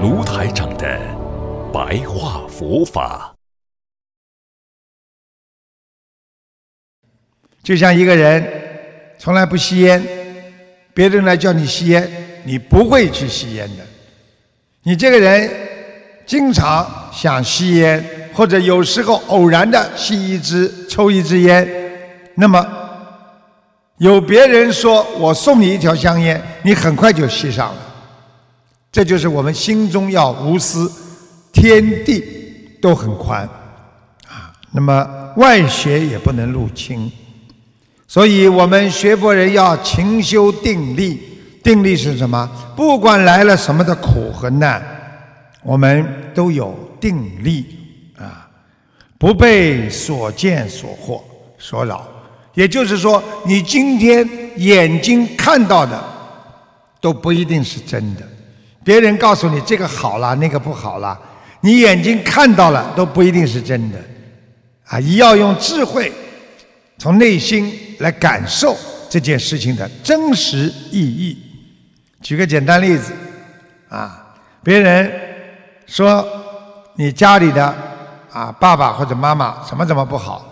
卢台长的白话佛法。就像一个人从来不吸烟，别人来叫你吸烟，你不会去吸烟的。你这个人经常想吸烟，或者有时候偶然的吸一支、抽一支烟，那么有别人说我送你一条香烟，你很快就吸上了。这就是我们心中要无私，天地都很宽啊。那么外邪也不能入侵，所以我们学佛人要勤修定力。定力是什么？不管来了什么的苦和难，我们都有定力啊，不被所见所惑所扰。也就是说，你今天眼睛看到的都不一定是真的。别人告诉你这个好了，那个不好了，你眼睛看到了都不一定是真的，啊，你要用智慧，从内心来感受这件事情的真实意义。举个简单例子，啊，别人说你家里的啊爸爸或者妈妈怎么怎么不好，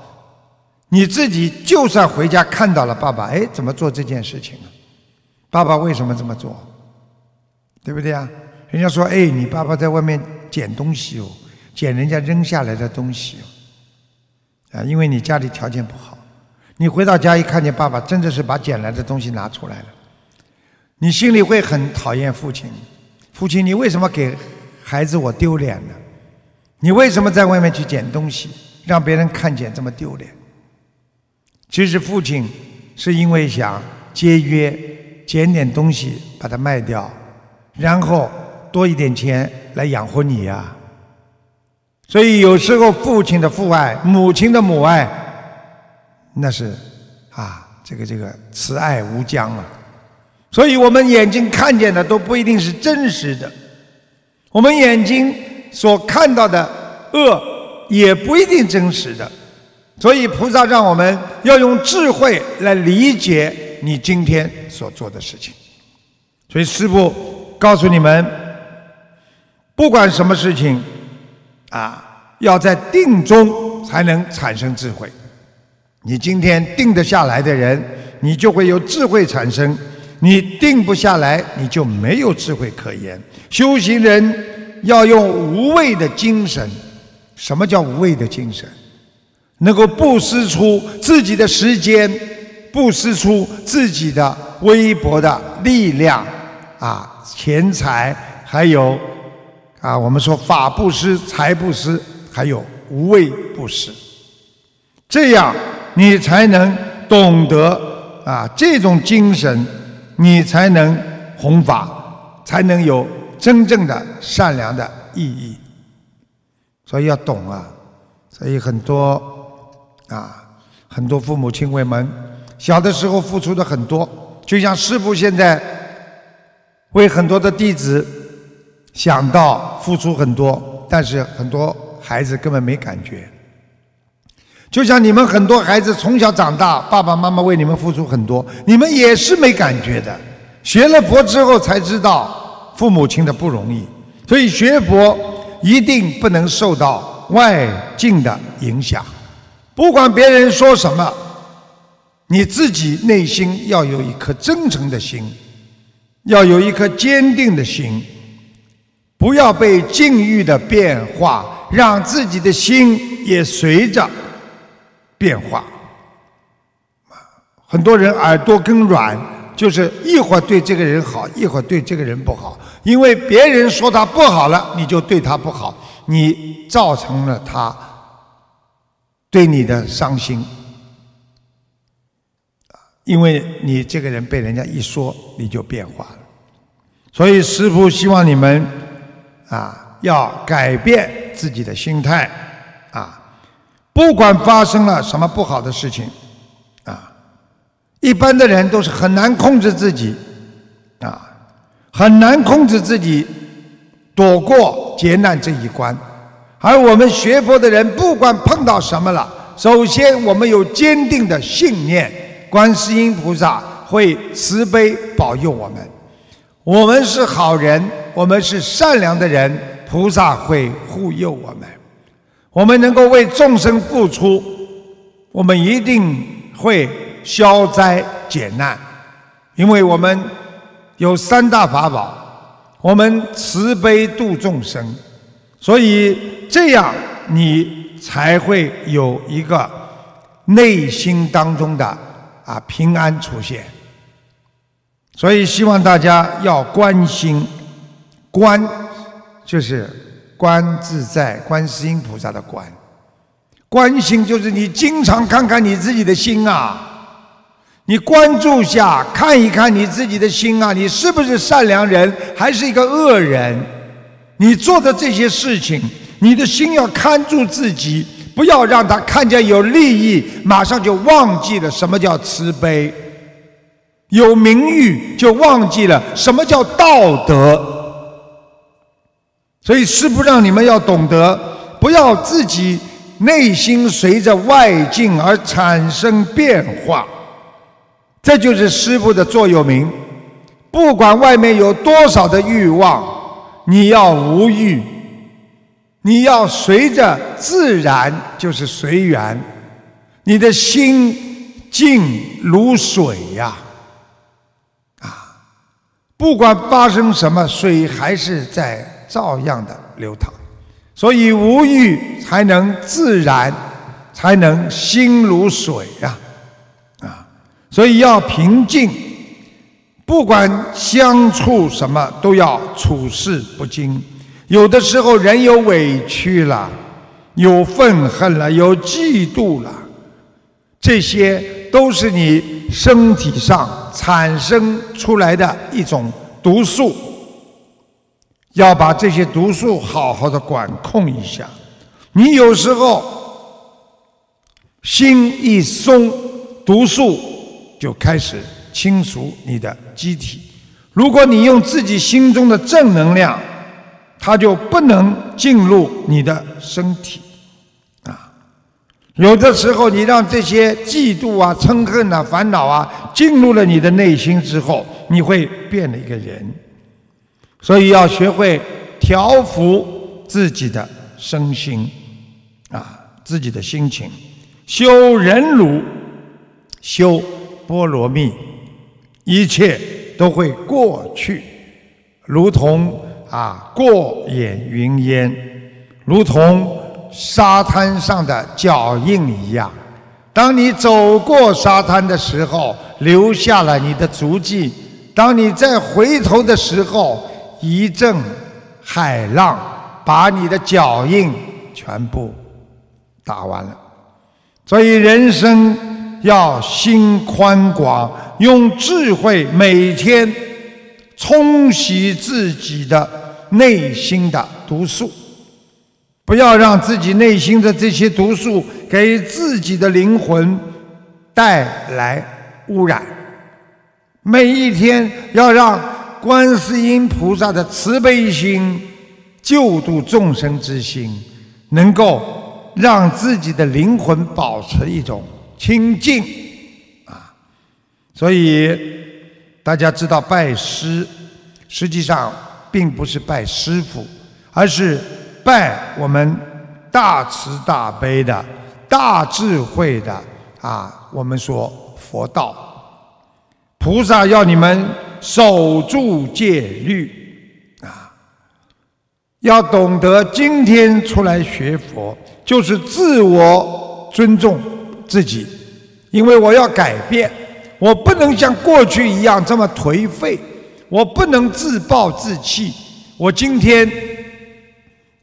你自己就算回家看到了爸爸，哎，怎么做这件事情啊？爸爸为什么这么做？对不对啊？人家说，哎，你爸爸在外面捡东西哦，捡人家扔下来的东西哦，啊，因为你家里条件不好，你回到家一看见爸爸真的是把捡来的东西拿出来了，你心里会很讨厌父亲。父亲，你为什么给孩子我丢脸呢？你为什么在外面去捡东西，让别人看见这么丢脸？其实父亲是因为想节约，捡点东西把它卖掉。然后多一点钱来养活你呀，所以有时候父亲的父爱、母亲的母爱，那是啊，这个这个慈爱无疆啊。所以我们眼睛看见的都不一定是真实的，我们眼睛所看到的恶也不一定真实的。所以菩萨让我们要用智慧来理解你今天所做的事情。所以师父。告诉你们，不管什么事情，啊，要在定中才能产生智慧。你今天定得下来的人，你就会有智慧产生；你定不下来，你就没有智慧可言。修行人要用无畏的精神。什么叫无畏的精神？能够不施出自己的时间，不施出自己的微薄的力量，啊。钱财，还有啊，我们说法布施、财布施，还有无畏布施，这样你才能懂得啊这种精神，你才能弘法，才能有真正的善良的意义。所以要懂啊，所以很多啊，很多父母亲为们小的时候付出的很多，就像师父现在。为很多的弟子想到付出很多，但是很多孩子根本没感觉。就像你们很多孩子从小长大，爸爸妈妈为你们付出很多，你们也是没感觉的。学了佛之后才知道父母亲的不容易，所以学佛一定不能受到外境的影响。不管别人说什么，你自己内心要有一颗真诚的心。要有一颗坚定的心，不要被境遇的变化，让自己的心也随着变化。很多人耳朵更软，就是一会儿对这个人好，一会儿对这个人不好。因为别人说他不好了，你就对他不好，你造成了他对你的伤心。因为你这个人被人家一说，你就变化了。所以师父希望你们啊，要改变自己的心态啊，不管发生了什么不好的事情啊，一般的人都是很难控制自己啊，很难控制自己躲过劫难这一关，而我们学佛的人，不管碰到什么了，首先我们有坚定的信念，观世音菩萨会慈悲保佑我们。我们是好人，我们是善良的人，菩萨会护佑我们。我们能够为众生付出，我们一定会消灾解难，因为我们有三大法宝，我们慈悲度众生，所以这样你才会有一个内心当中的啊平安出现。所以希望大家要关心，观就是观自在观世音菩萨的观，关心就是你经常看看你自己的心啊，你关注下看一看你自己的心啊，你是不是善良人还是一个恶人？你做的这些事情，你的心要看住自己，不要让他看见有利益，马上就忘记了什么叫慈悲。有名誉就忘记了什么叫道德，所以师父让你们要懂得，不要自己内心随着外境而产生变化，这就是师父的座右铭。不管外面有多少的欲望，你要无欲，你要随着自然，就是随缘，你的心静如水呀。啊不管发生什么，水还是在照样的流淌，所以无欲才能自然，才能心如水呀，啊，所以要平静，不管相处什么都要处事不惊。有的时候人有委屈了，有愤恨了，有嫉妒了，这些都是你。身体上产生出来的一种毒素，要把这些毒素好好的管控一下。你有时候心一松，毒素就开始清除你的机体。如果你用自己心中的正能量，它就不能进入你的身体。啊有的时候，你让这些嫉妒啊、嗔恨啊、烦恼啊进入了你的内心之后，你会变了一个人。所以要学会调伏自己的身心，啊，自己的心情，修忍辱，修波罗蜜，一切都会过去，如同啊过眼云烟，如同。沙滩上的脚印一样，当你走过沙滩的时候，留下了你的足迹；当你再回头的时候，一阵海浪把你的脚印全部打完了。所以，人生要心宽广，用智慧每天冲洗自己的内心的毒素。不要让自己内心的这些毒素给自己的灵魂带来污染。每一天要让观世音菩萨的慈悲心、救度众生之心，能够让自己的灵魂保持一种清净啊。所以大家知道，拜师实际上并不是拜师傅，而是。拜我们大慈大悲的大智慧的啊，我们说佛道菩萨要你们守住戒律啊，要懂得今天出来学佛就是自我尊重自己，因为我要改变，我不能像过去一样这么颓废，我不能自暴自弃，我今天。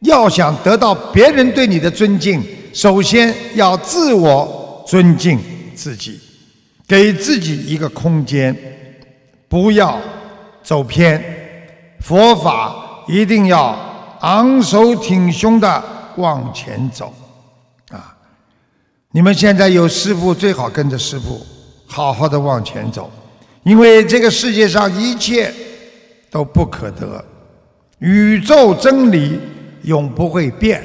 要想得到别人对你的尊敬，首先要自我尊敬自己，给自己一个空间，不要走偏。佛法一定要昂首挺胸的往前走，啊！你们现在有师傅，最好跟着师傅好好的往前走，因为这个世界上一切都不可得，宇宙真理永不会变，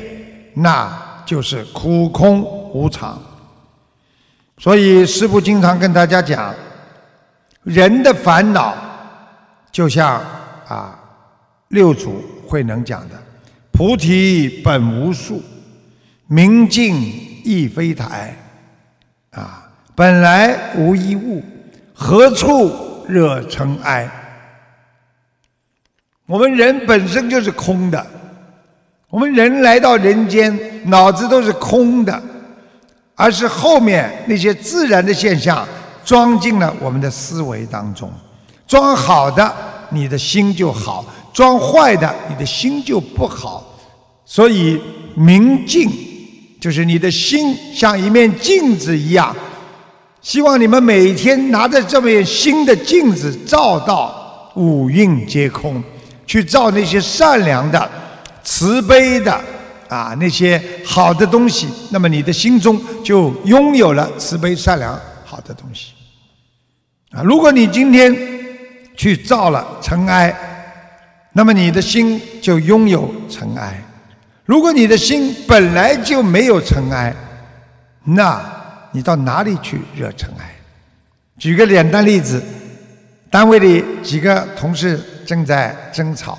那就是苦空无常。所以师父经常跟大家讲，人的烦恼就像啊六祖慧能讲的“菩提本无树，明镜亦非台”，啊，本来无一物，何处惹尘埃？我们人本身就是空的，我们人来到人间，脑子都是空的。而是后面那些自然的现象装进了我们的思维当中，装好的你的心就好，装坏的你的心就不好。所以明镜就是你的心像一面镜子一样，希望你们每天拿着这面新的镜子照到五蕴皆空，去照那些善良的、慈悲的。啊，那些好的东西，那么你的心中就拥有了慈悲善良好的东西。啊，如果你今天去造了尘埃，那么你的心就拥有尘埃。如果你的心本来就没有尘埃，那你到哪里去惹尘埃？举个简单例子，单位里几个同事正在争吵，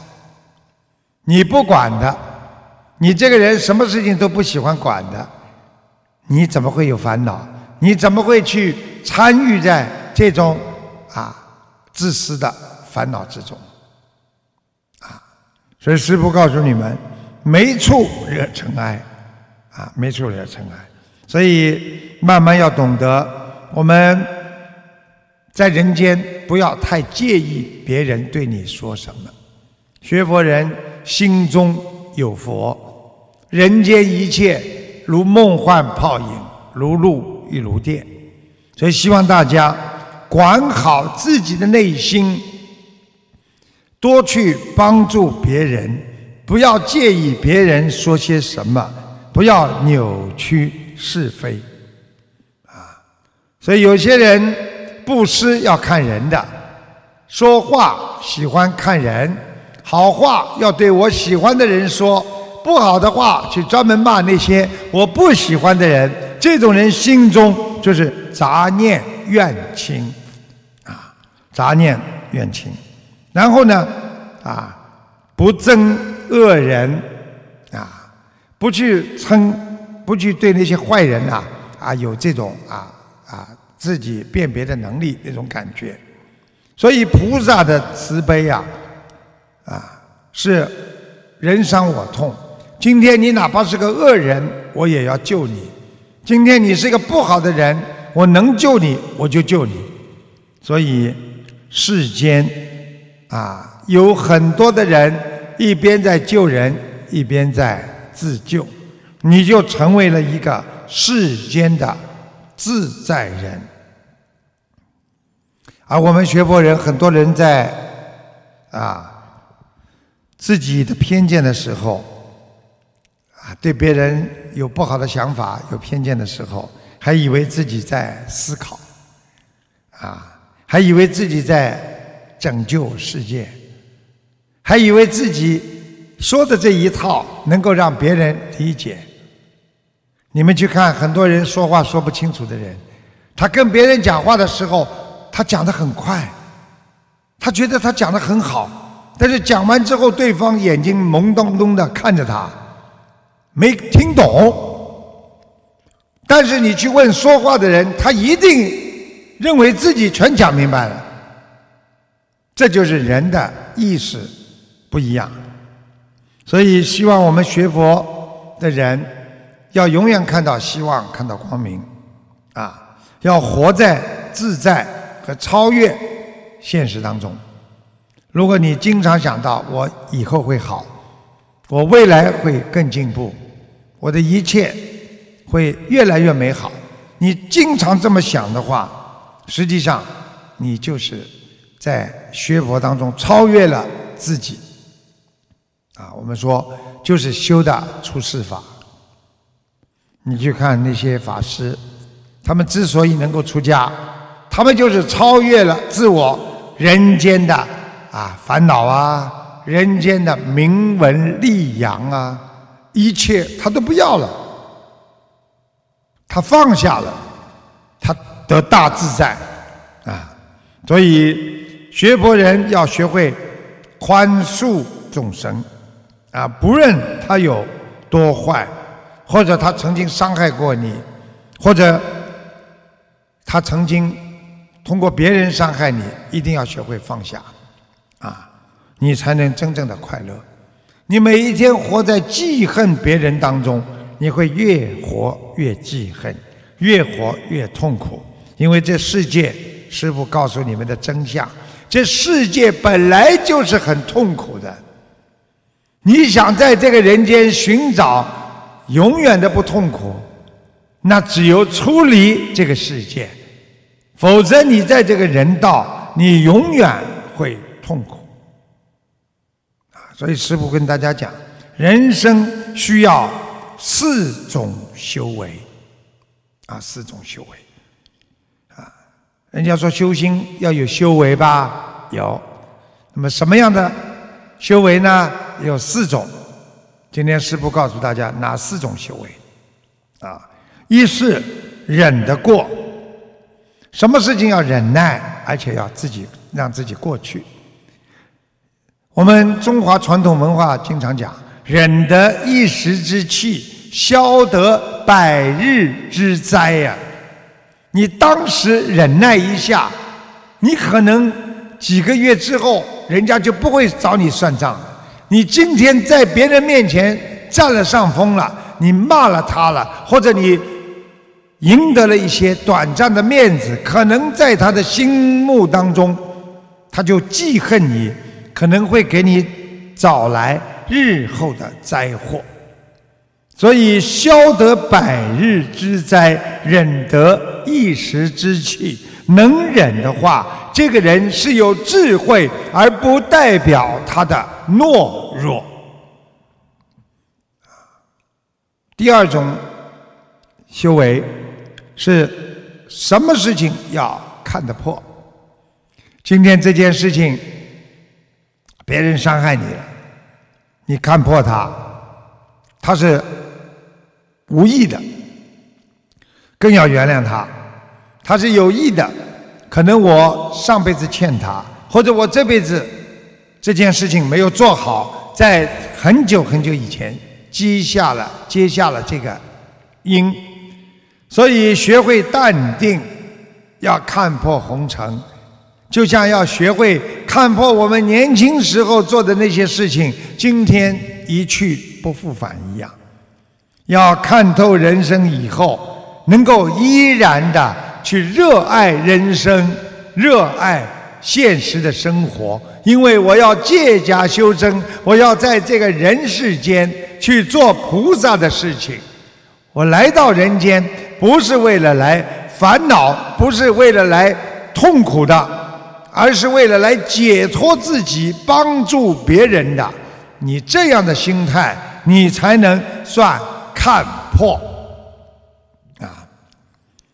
你不管的。你这个人什么事情都不喜欢管的，你怎么会有烦恼？你怎么会去参与在这种啊自私的烦恼之中？啊，所以师父告诉你们，没处惹尘埃，啊，没处惹尘埃。所以慢慢要懂得，我们在人间不要太介意别人对你说什么。学佛人心中有佛。人间一切如梦幻泡影，如露亦如电，所以希望大家管好自己的内心，多去帮助别人，不要介意别人说些什么，不要扭曲是非，所以有些人布施要看人的，说话喜欢看人，好话要对我喜欢的人说。不好的话，去专门骂那些我不喜欢的人，这种人心中就是杂念怨亲，啊，杂念怨亲。然后呢，啊，不憎恶人，啊，不去称，不去对那些坏人呐，啊，有这种啊自己辨别的能力那种感觉。所以菩萨的慈悲呀，啊，是人伤我痛。今天你哪怕是个恶人，我也要救你；今天你是个不好的人，我能救你，我就救你。所以世间啊，有很多的人一边在救人，一边在自救，你就成为了一个世间的自在人。而我们学佛人，很多人在啊自己的偏见的时候。啊对别人有不好的想法、有偏见的时候，还以为自己在思考，啊，还以为自己在拯救世界，还以为自己说的这一套能够让别人理解。你们去看，很多人说话说不清楚的人，他跟别人讲话的时候，他讲的很快，他觉得他讲的很好，但是讲完之后，对方眼睛懵咚咚的看着他。没听懂，但是你去问说话的人，他一定认为自己全讲明白了。这就是人的意识不一样，所以希望我们学佛的人要永远看到希望，看到光明，啊，要活在自在超越现实当中。如果你经常想到我以后会好，我未来会更进步。我的一切会越来越美好。你经常这么想的话，实际上你就是在学佛当中超越了自己。啊，我们说就是修的出世法。你去看那些法师，他们之所以能够出家，他们就是超越了自我人间的啊烦恼啊，人间的名闻利养啊，一切他都不要了，他放下了，他得大自在啊。所以学佛人要学会宽恕众生啊，不论他有多坏。或者他曾经伤害过你，或者他曾经通过别人伤害你，一定要学会放下，啊，你才能真正的快乐。你每一天活在记恨别人当中，你会越活越记恨，越活越痛苦。因为这世界，师父告诉你们的真相，这世界本来就是很痛苦的。你想在这个人间寻找。永远的不痛苦，那只有出离这个世界，否则你在这个人道，你永远会痛苦。啊，所以师父跟大家讲，人生需要四种修为，啊，四种修为，啊，人家说修心要有修为吧，有，那么什么样的修为呢？有四种。今天师父告诉大家哪四种修为？啊，一是忍得过，什么事情要忍耐，而且要自己让自己过去。我们中华传统文化经常讲，忍得一时之气，消得百日之灾呀。你当时忍耐一下，你可能几个月之后，人家就不会找你算账。你今天在别人面前占了上风了，你骂了他了，或者你赢得了一些短暂的面子，可能在他的心目当中，他就记恨你，可能会给你找来日后的灾祸。所以消得百日之灾，忍得一时之气。能忍的话，这个人是有智慧，而不代表他的懦弱。第二种修为是什么事情要看得破？今天这件事情，别人伤害你了，你看破他，他是无意的，更要原谅他。他是有意的，可能我上辈子欠他，或者我这辈子这件事情没有做好，在很久很久以前积下了结下了这个因，所以学会淡定，要看破红尘，就像要学会看破我们年轻时候做的那些事情，今天一去不复返一样，要看透人生以后，能够依然的。去热爱人生，热爱现实的生活，因为我要借假修真，我要在这个人世间去做菩萨的事情。我来到人间，不是为了来烦恼，不是为了来痛苦的，而是为了来解脱自己、帮助别人的。你这样的心态，你才能算看破啊。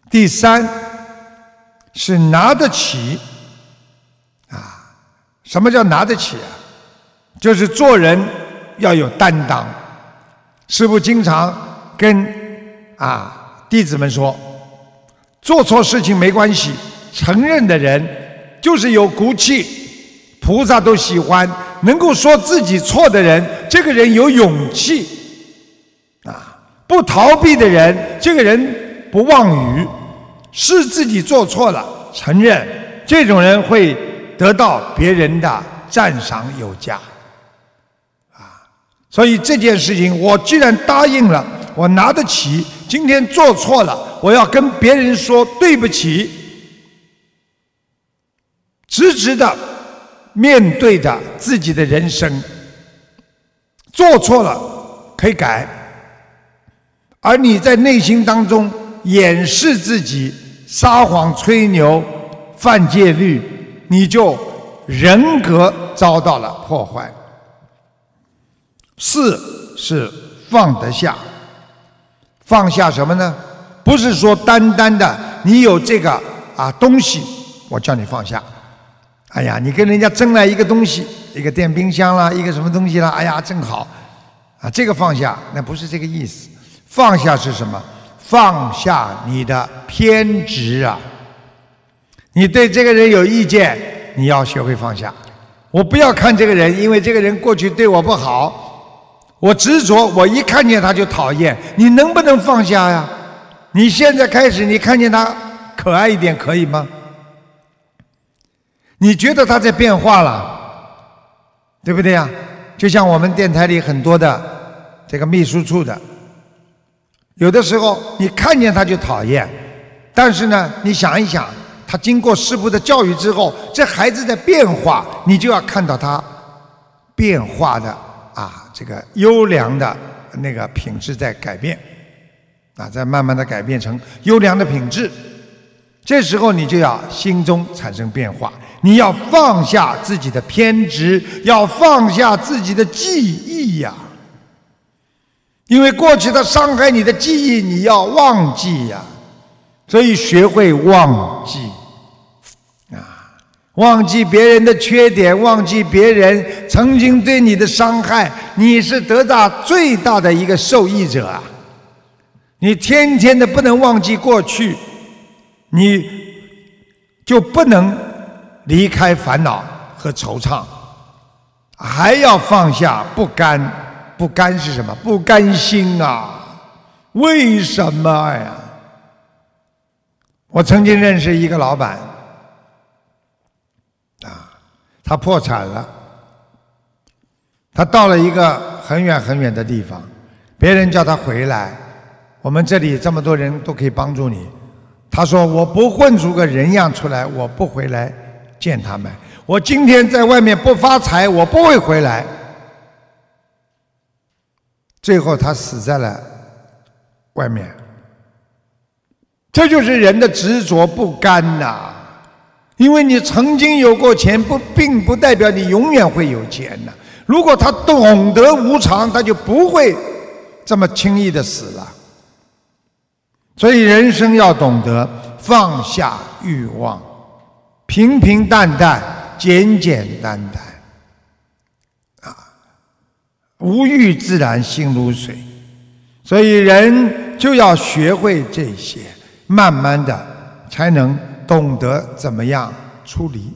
第三是拿得起，啊，什么叫拿得起啊？就是做人要有担当。师父经常跟啊弟子们说，做错事情没关系，承认的人就是有骨气，菩萨都喜欢能够说自己错的人，这个人有勇气，啊，不逃避的人，这个人不妄语。是自己做错了，承认这种人会得到别人的赞赏有加，啊，所以这件事情我既然答应了，我拿得起。今天做错了，我要跟别人说对不起，直直的面对着自己的人生，做错了可以改，而你在内心当中掩饰自己。撒谎、吹牛、犯戒律，你就人格遭到了破坏。四是放得下，放下什么呢？不是说单单的你有这个啊东西，我叫你放下。哎呀，你跟人家争来一个东西，一个电冰箱啦，一个什么东西啦，哎呀，正好，啊，这个放下，那不是这个意思。放下是什么？放下你的偏执啊！你对这个人有意见，你要学会放下。我不要看这个人，因为这个人过去对我不好，我执着，我一看见他就讨厌。你能不能放下呀？你现在开始，你看见他可爱一点，可以吗？你觉得他在变化了，对不对呀？就像我们电台里很多的这个秘书处的，有的时候你看见他就讨厌，但是呢，你想一想，他经过师傅的教育之后，这孩子在变化，你就要看到他变化的，这个优良的那个品质在改变，啊，在慢慢的改变成优良的品质，这时候你就要心中产生变化。你要放下自己的偏执，要放下自己的记忆呀。因为过去的伤害你的记忆，你要忘记呀。所以学会忘记，忘记别人的缺点，忘记别人曾经对你的伤害，你是得到最大的一个受益者啊。你天天的不能忘记过去，你就不能。离开烦恼和惆怅，还要放下不甘。不甘是什么？不甘心啊！为什么呀？我曾经认识一个老板，他破产了，他到了一个很远很远的地方，别人叫他回来，我们这里这么多人都可以帮助你。他说：“我不混出个人样出来，我不回来。”见他们，我今天在外面不发财，我不会回来。最后他死在了外面，这就是人的执着不甘呐。因为你曾经有过钱，不并不代表你永远会有钱呐。如果他懂得无常，他就不会这么轻易的死了。所以人生要懂得放下欲望。平平淡淡，简简单单，啊，无欲自然心如水，所以人就要学会这些，慢慢的才能懂得怎么样处理，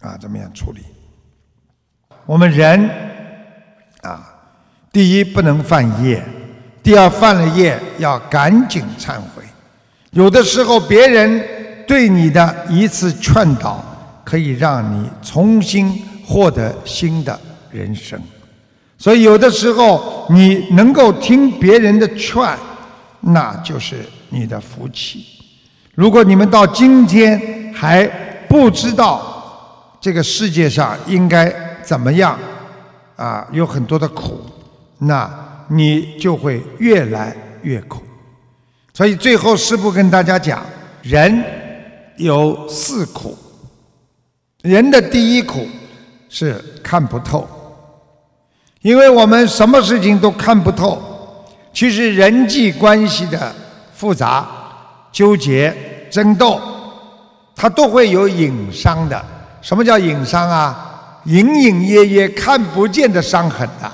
啊，怎么样处理？我们人啊，第一不能犯业，第二犯了业要赶紧忏悔，有的时候别人。对你的一次劝导，可以让你重新获得新的人生。所以，有的时候你能够听别人的劝，那就是你的福气。如果你们到今天还不知道这个世界上应该怎么样，啊，有很多的苦，那你就会越来越苦。所以，最后师父跟大家讲，人。有四苦，人的第一苦是看不透，因为我们什么事情都看不透。其实人际关系的复杂、纠结、争斗，他都会有隐伤的。什么叫隐伤啊？隐隐约约看不见的伤痕啊！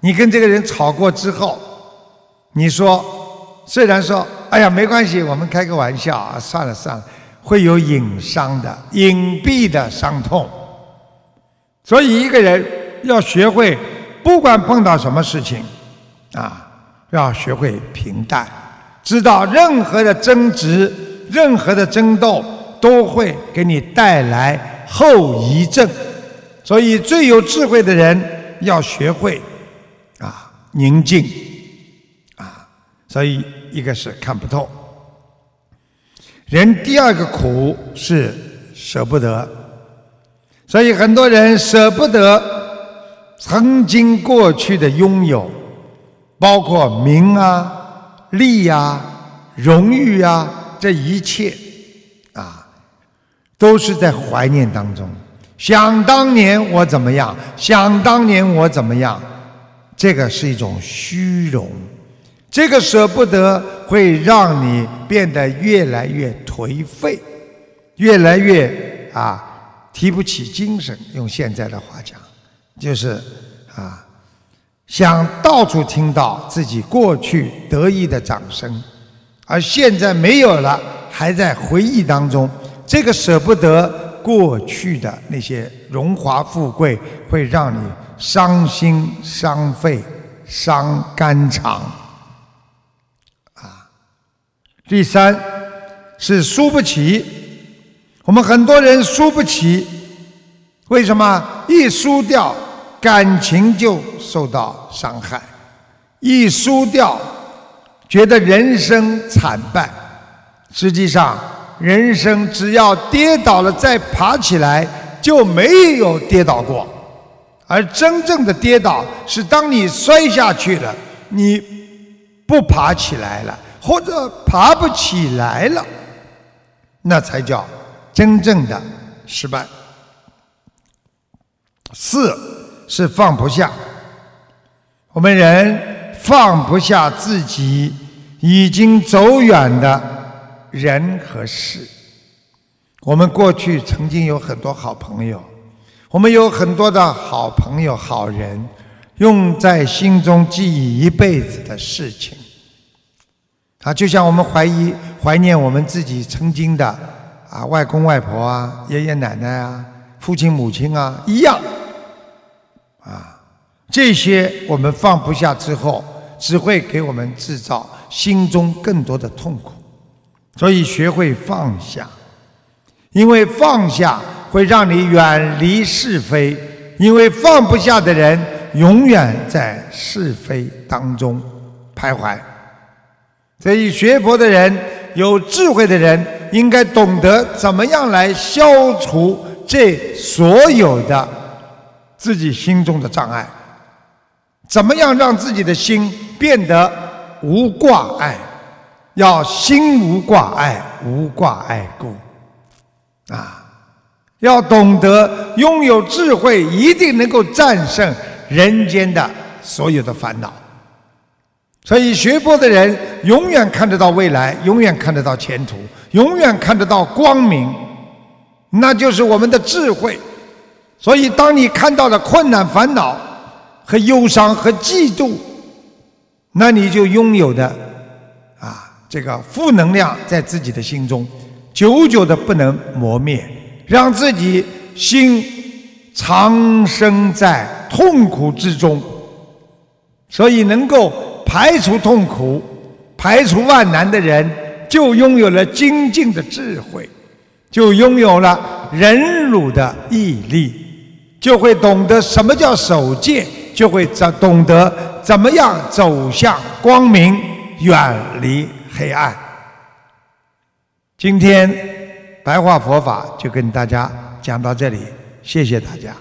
你跟这个人吵过之后，你说虽然说哎呀没关系，我们开个玩笑啊，算了算了。会有隐伤的、隐蔽的伤痛，所以一个人要学会，不管碰到什么事情，啊，要学会平淡，知道任何的争执、任何的争斗都会给你带来后遗症，所以最有智慧的人要学会啊宁静，啊，所以一个是看不透。人第二个苦是舍不得，所以很多人舍不得曾经过去的拥有，包括名啊、利呀、荣誉啊，这一切啊，都是在怀念当中。想当年我怎么样？想当年我怎么样？这个是一种虚荣，这个舍不得会让你变得越来越颓废，越来越啊提不起精神。用现在的话讲，就是啊，想到处听到自己过去得意的掌声，而现在没有了，还在回忆当中。这个舍不得过去的那些荣华富贵，会让你伤心、伤肺、伤肝肠。啊，第三是输不起。我们很多人输不起，为什么？一输掉，感情就受到伤害；一输掉，觉得人生惨败。实际上。人生只要跌倒了再爬起来，就没有跌倒过。而真正的跌倒，是当你摔下去了，你不爬起来了，或者爬不起来了，那才叫真正的失败。四是放不下，我们人放不下自己已经走远的。人和事，我们过去曾经有很多好朋友，我们有很多的好朋友、好人，用在心中记忆一辈子的事情。啊，就像我们怀疑、怀念我们自己曾经的啊外公外婆啊、爷爷奶奶啊、父亲母亲啊一样。这些我们放不下之后，只会给我们制造心中更多的痛苦。所以学会放下，因为放下会让你远离是非，因为放不下的人永远在是非当中徘徊。所以学佛的人、有智慧的人，应该懂得怎么样来消除这所有的自己心中的障碍，怎么样让自己的心变得无挂碍。要心无挂碍，无挂碍故，啊，要懂得拥有智慧，一定能够战胜人间的所有的烦恼。所以学佛的人永远看得到未来，永远看得到前途，永远看得到光明，那就是我们的智慧。所以，当你看到了困难、烦恼和忧伤和嫉妒，那你就拥有的啊。这个负能量在自己的心中，久久的不能磨灭，让自己心长生在痛苦之中。所以，能够排除痛苦、排除万难的人，就拥有了精进的智慧，就拥有了忍辱的毅力，就会懂得什么叫守戒，就会怎懂得怎么样走向光明，远离。黑暗。今天白话佛法就跟大家讲到这里，谢谢大家。